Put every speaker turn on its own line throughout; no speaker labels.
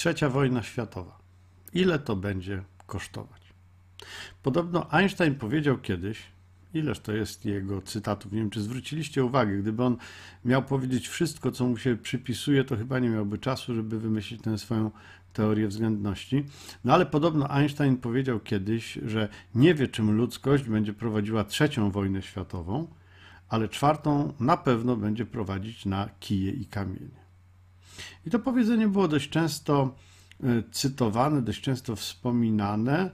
Trzecia wojna światowa. Ile to będzie kosztować? Podobno Einstein powiedział kiedyś, ileż to jest jego cytatów, nie wiem czy zwróciliście uwagę, gdyby on miał powiedzieć wszystko, co mu się przypisuje, to chyba nie miałby czasu, żeby wymyślić tę swoją teorię względności. No ale podobno Einstein powiedział kiedyś, że nie wie, czym ludzkość będzie prowadziła trzecią wojnę światową, ale czwartą na pewno będzie prowadzić na kije i kamienie. I to powiedzenie było dość często e, cytowane, dość często wspominane,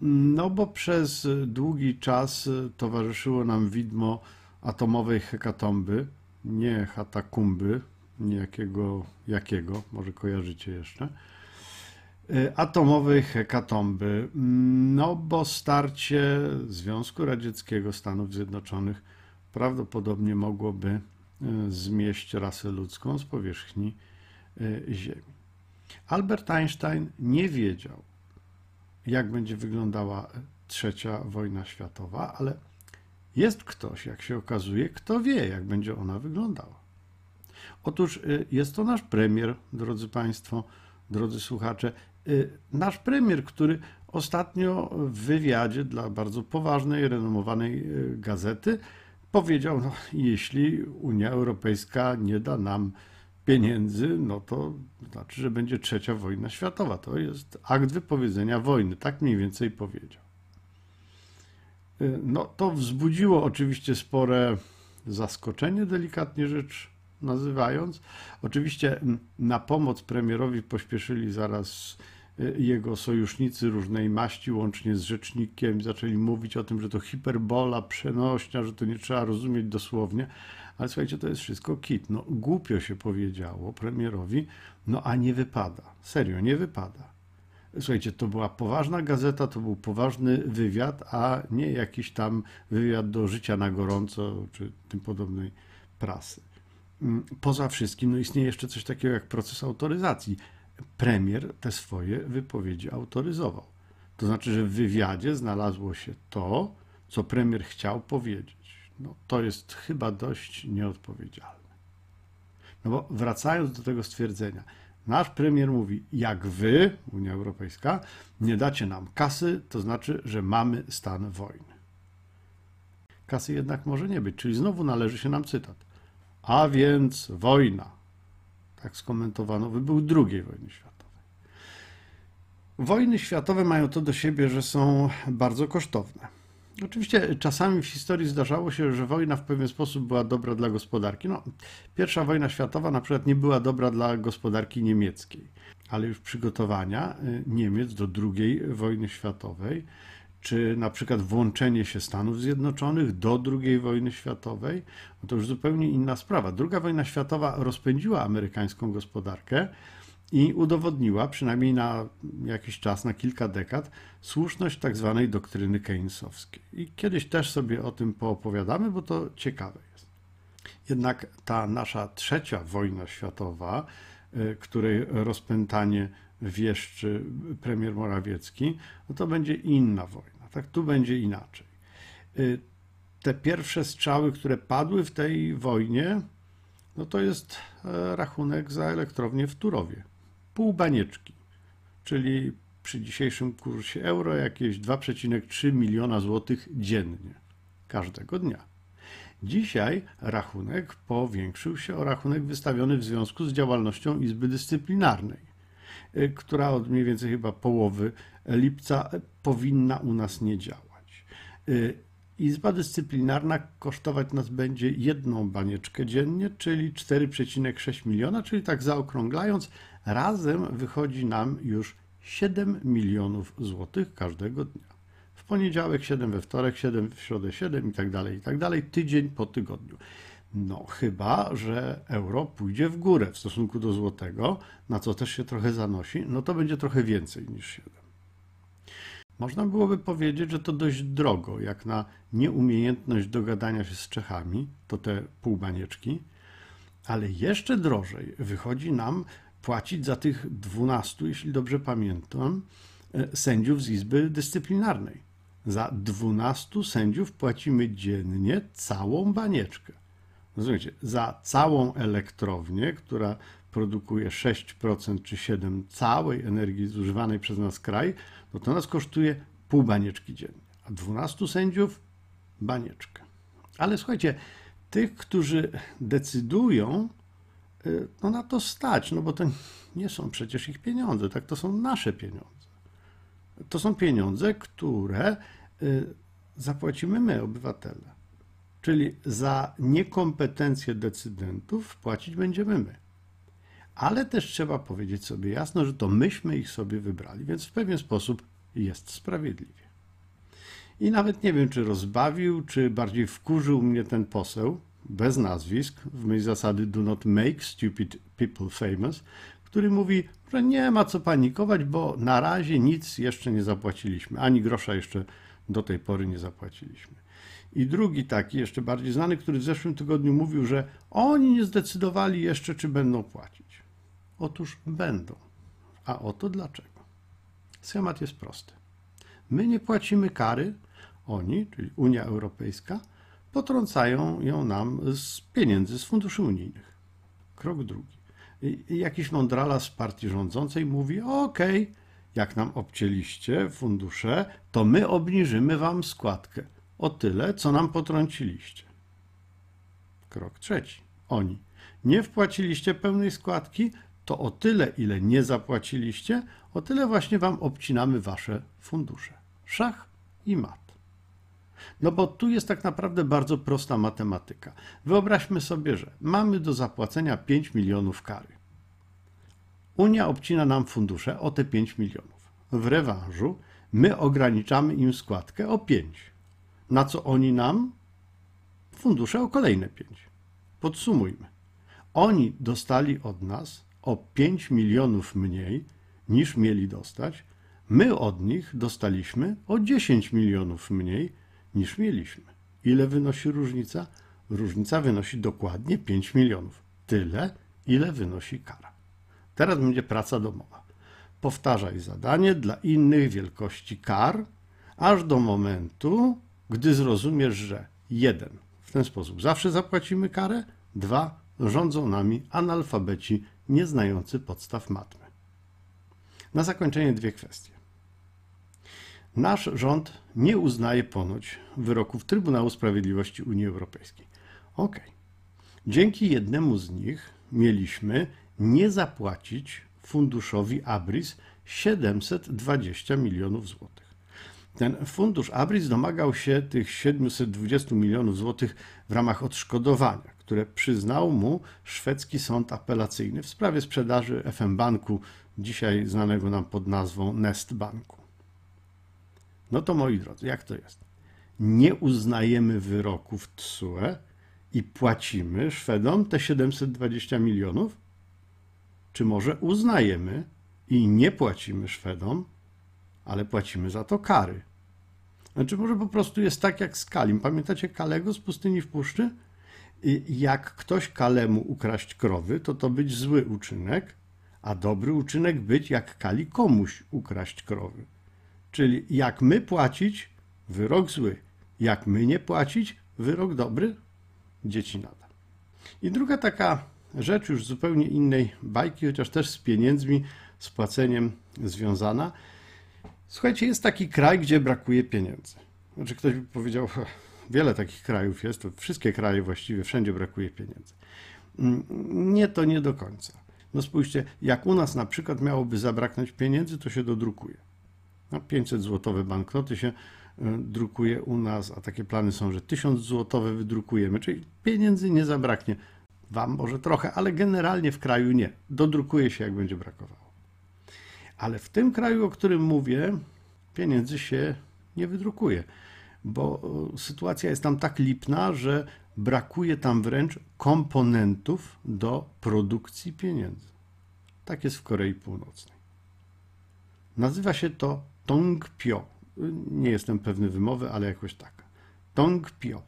no bo przez długi czas e, towarzyszyło nam widmo atomowej hekatomby, nie hatakumby, nie jakiego, może kojarzycie jeszcze, e, atomowej hekatomby, no bo starcie Związku Radzieckiego, Stanów Zjednoczonych prawdopodobnie mogłoby zmieść rasę ludzką z powierzchni Ziemi. Albert Einstein nie wiedział, jak będzie wyglądała trzecia wojna światowa, ale jest ktoś, jak się okazuje, kto wie, jak będzie ona wyglądała. Otóż y, jest to nasz premier, drodzy Państwo, drodzy słuchacze, y, nasz premier, który ostatnio w wywiadzie dla bardzo poważnej, renomowanej gazety powiedział, no, jeśli Unia Europejska nie da nam pieniędzy, no to znaczy, że będzie trzecia wojna światowa. To jest akt wypowiedzenia wojny, tak mniej więcej powiedział. Y, no to wzbudziło oczywiście spore zaskoczenie, delikatnie rzecz nazywając. Oczywiście na pomoc premierowi pośpieszyli zaraz jego sojusznicy różnej maści, łącznie z rzecznikiem, zaczęli mówić o tym, że to hiperbola, przenośnia, że to nie trzeba rozumieć dosłownie, ale słuchajcie, to jest wszystko kit. No, głupio się powiedziało premierowi, no a nie wypada. Serio, nie wypada. Słuchajcie, to była poważna gazeta, to był poważny wywiad, a nie jakiś tam wywiad do życia na gorąco czy tym podobnej prasy. Mm, poza wszystkim, no istnieje jeszcze coś takiego jak proces autoryzacji. Premier te swoje wypowiedzi autoryzował. To znaczy, że w wywiadzie znalazło się to, co premier chciał powiedzieć no, to jest chyba dość nieodpowiedzialne. No bo wracając do tego stwierdzenia, nasz premier mówi, jak wy, Unia Europejska, nie dacie nam kasy, to znaczy, że mamy stan wojny. Kasy jednak może nie być, czyli znowu należy się nam cytat. A więc wojna. Tak skomentowano wybuch II wojny światowej. Wojny światowe mają to do siebie, że są bardzo kosztowne. Oczywiście czasami w historii zdarzało się, że wojna w pewien sposób była dobra dla gospodarki. No, pierwsza wojna światowa na przykład nie była dobra dla gospodarki niemieckiej, ale już przygotowania y, Niemiec do II wojny światowej, czy na przykład włączenie się Stanów Zjednoczonych do II wojny światowej, no to już zupełnie inna sprawa. Druga wojna światowa rozpędziła amerykańską gospodarkę, i udowodniła, przynajmniej na jakiś czas, na kilka dekad, słuszność tak zwanej doktryny keynesowskiej. I kiedyś też sobie o tym poopowiadamy, bo to ciekawe jest. Jednak ta nasza trzecia wojna światowa, y, której rozpętanie wieszczy premier Morawiecki, no to będzie inna wojna. Tak, tu będzie inaczej. Y, te pierwsze strzały, które padły w tej wojnie, no to jest e, rachunek za elektrownię w Turowie pół banieczki, czyli przy dzisiejszym kursie euro jakieś 2,3 miliona złotych dziennie, każdego dnia. Dzisiaj rachunek powiększył się o rachunek wystawiony w związku z działalnością Izby Dyscyplinarnej, y, która od mniej więcej chyba połowy lipca powinna u nas nie działać. Y, Izba Dyscyplinarna kosztować nas będzie jedną banieczkę dziennie, czyli 4,6 miliona, czyli tak zaokrąglając Razem wychodzi nam już 7 milionów złotych każdego dnia. W poniedziałek 7, we wtorek 7, w środę 7 i tak dalej, i tak dalej, tydzień po tygodniu. No, chyba, że euro pójdzie w górę w stosunku do złotego, na co też się trochę zanosi, no to będzie trochę więcej niż 7. Można byłoby powiedzieć, że to dość drogo, jak na nieumiejętność dogadania się z Czechami, to te półbanieczki, ale jeszcze drożej wychodzi nam płacić za tych 12, jeśli dobrze pamiętam, e, sędziów z Izby Dyscyplinarnej. Za 12 sędziów płacimy dziennie całą banieczkę. Rozumiecie, za całą elektrownię, która produkuje 6% czy 7% całej energii zużywanej przez nas kraj, no to nas kosztuje pół banieczki dziennie, a 12 sędziów banieczkę. Ale słuchajcie, tych, którzy decydują, y, no na to stać, no bo to nie są przecież ich pieniądze, tak, to są nasze pieniądze. To są pieniądze, które y, zapłacimy my, obywatele. Czyli za niekompetencje decydentów płacić będziemy my. Ale też trzeba powiedzieć sobie jasno, że to myśmy ich sobie wybrali, więc w pewien sposób jest sprawiedliwie. I nawet nie wiem, czy rozbawił, czy bardziej wkurzył mnie ten poseł, bez nazwisk, w myśl zasady do not make stupid people famous, który mówi, że nie ma co panikować, bo na razie nic jeszcze nie zapłaciliśmy, ani grosza jeszcze do tej pory nie zapłaciliśmy. I drugi taki, jeszcze bardziej znany, który w zeszłym tygodniu mówił, że oni nie zdecydowali jeszcze, czy będą płacić. Otóż będą. A oto dlaczego. Schemat jest prosty. My nie płacimy kary, oni, czyli Unia Europejska, potrącają ją nam z pieniędzy z funduszy unijnych. Krok drugi. Jakiś mądrala z partii rządzącej mówi: OK, jak nam obcięliście fundusze, to my obniżymy wam składkę o tyle, co nam potrąciliście. Krok trzeci. Oni. Nie wpłaciliście pełnej składki, to o tyle, ile nie zapłaciliście, o tyle właśnie wam obcinamy wasze fundusze. Szach i mat. No bo tu jest tak naprawdę bardzo prosta matematyka. Wyobraźmy sobie, że mamy do zapłacenia 5 milionów kary. Unia obcina nam fundusze o te 5 milionów. W rewanżu my ograniczamy im składkę o 5 na co oni nam? Fundusze o kolejne 5. Podsumujmy. Oni dostali od nas o 5 milionów mniej niż mieli dostać, my od nich dostaliśmy o 10 milionów mniej niż mieliśmy. Ile wynosi różnica? Różnica wynosi dokładnie 5 milionów. Tyle, ile wynosi kara. Teraz będzie praca domowa. Powtarzaj zadanie dla innych wielkości kar, aż do momentu, gdy zrozumiesz, że jeden, w ten sposób zawsze zapłacimy karę, dwa, rządzą nami analfabeci nieznający podstaw matmy. Na zakończenie dwie kwestie. Nasz rząd nie uznaje ponoć wyroków Trybunału Sprawiedliwości Unii Europejskiej. Ok. Dzięki jednemu z nich mieliśmy nie zapłacić funduszowi Abris 720 milionów złotych. Ten fundusz Abris domagał się tych 720 milionów złotych w ramach odszkodowania, które przyznał mu szwedzki sąd apelacyjny w sprawie sprzedaży FM Banku, dzisiaj znanego nam pod nazwą Nest Banku. No to moi drodzy, jak to jest? Nie uznajemy wyroków TSUE i płacimy Szwedom te 720 milionów? Czy może uznajemy i nie płacimy Szwedom, ale płacimy za to kary? Znaczy może po prostu jest tak jak z Kalim. Pamiętacie Kalego z pustyni w puszczy? Jak ktoś Kalemu ukraść krowy, to to być zły uczynek, a dobry uczynek być jak Kali komuś ukraść krowy. Czyli jak my płacić, wyrok zły. Jak my nie płacić, wyrok dobry, dzieci nada. I druga taka rzecz już zupełnie innej bajki, chociaż też z pieniędzmi, z płaceniem związana, Słuchajcie, jest taki kraj, gdzie brakuje pieniędzy. Znaczy ktoś by powiedział, wiele takich krajów jest, to wszystkie kraje właściwie, wszędzie brakuje pieniędzy. Mm, nie, to nie do końca. No spójrzcie, jak u nas na przykład miałoby zabraknąć pieniędzy, to się dodrukuje. No 500 złotowe banknoty się e, drukuje u nas, a takie plany są, że 1000 złotowe wydrukujemy, czyli pieniędzy nie zabraknie. Wam może trochę, ale generalnie w kraju nie. Dodrukuje się, jak będzie brakowało. Ale w tym kraju, o którym mówię, pieniędzy się nie wydrukuje, bo e, sytuacja jest tam tak lipna, że brakuje tam wręcz komponentów do produkcji pieniędzy. Tak jest w Korei Północnej. Nazywa się to Tongpyo. Nie jestem pewny wymowy, ale jakoś tak. Tongpyo.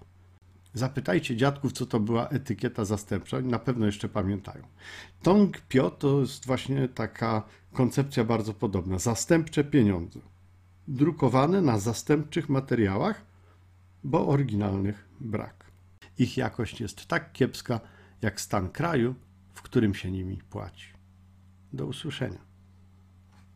Zapytajcie dziadków, co to była etykieta zastępcza, na pewno jeszcze pamiętają. Tong Pio to jest właśnie taka koncepcja bardzo podobna. Zastępcze pieniądze. Drukowane na zastępczych materiałach, bo oryginalnych brak. Ich jakość jest tak kiepska, jak stan kraju, w którym się nimi płaci. Do usłyszenia.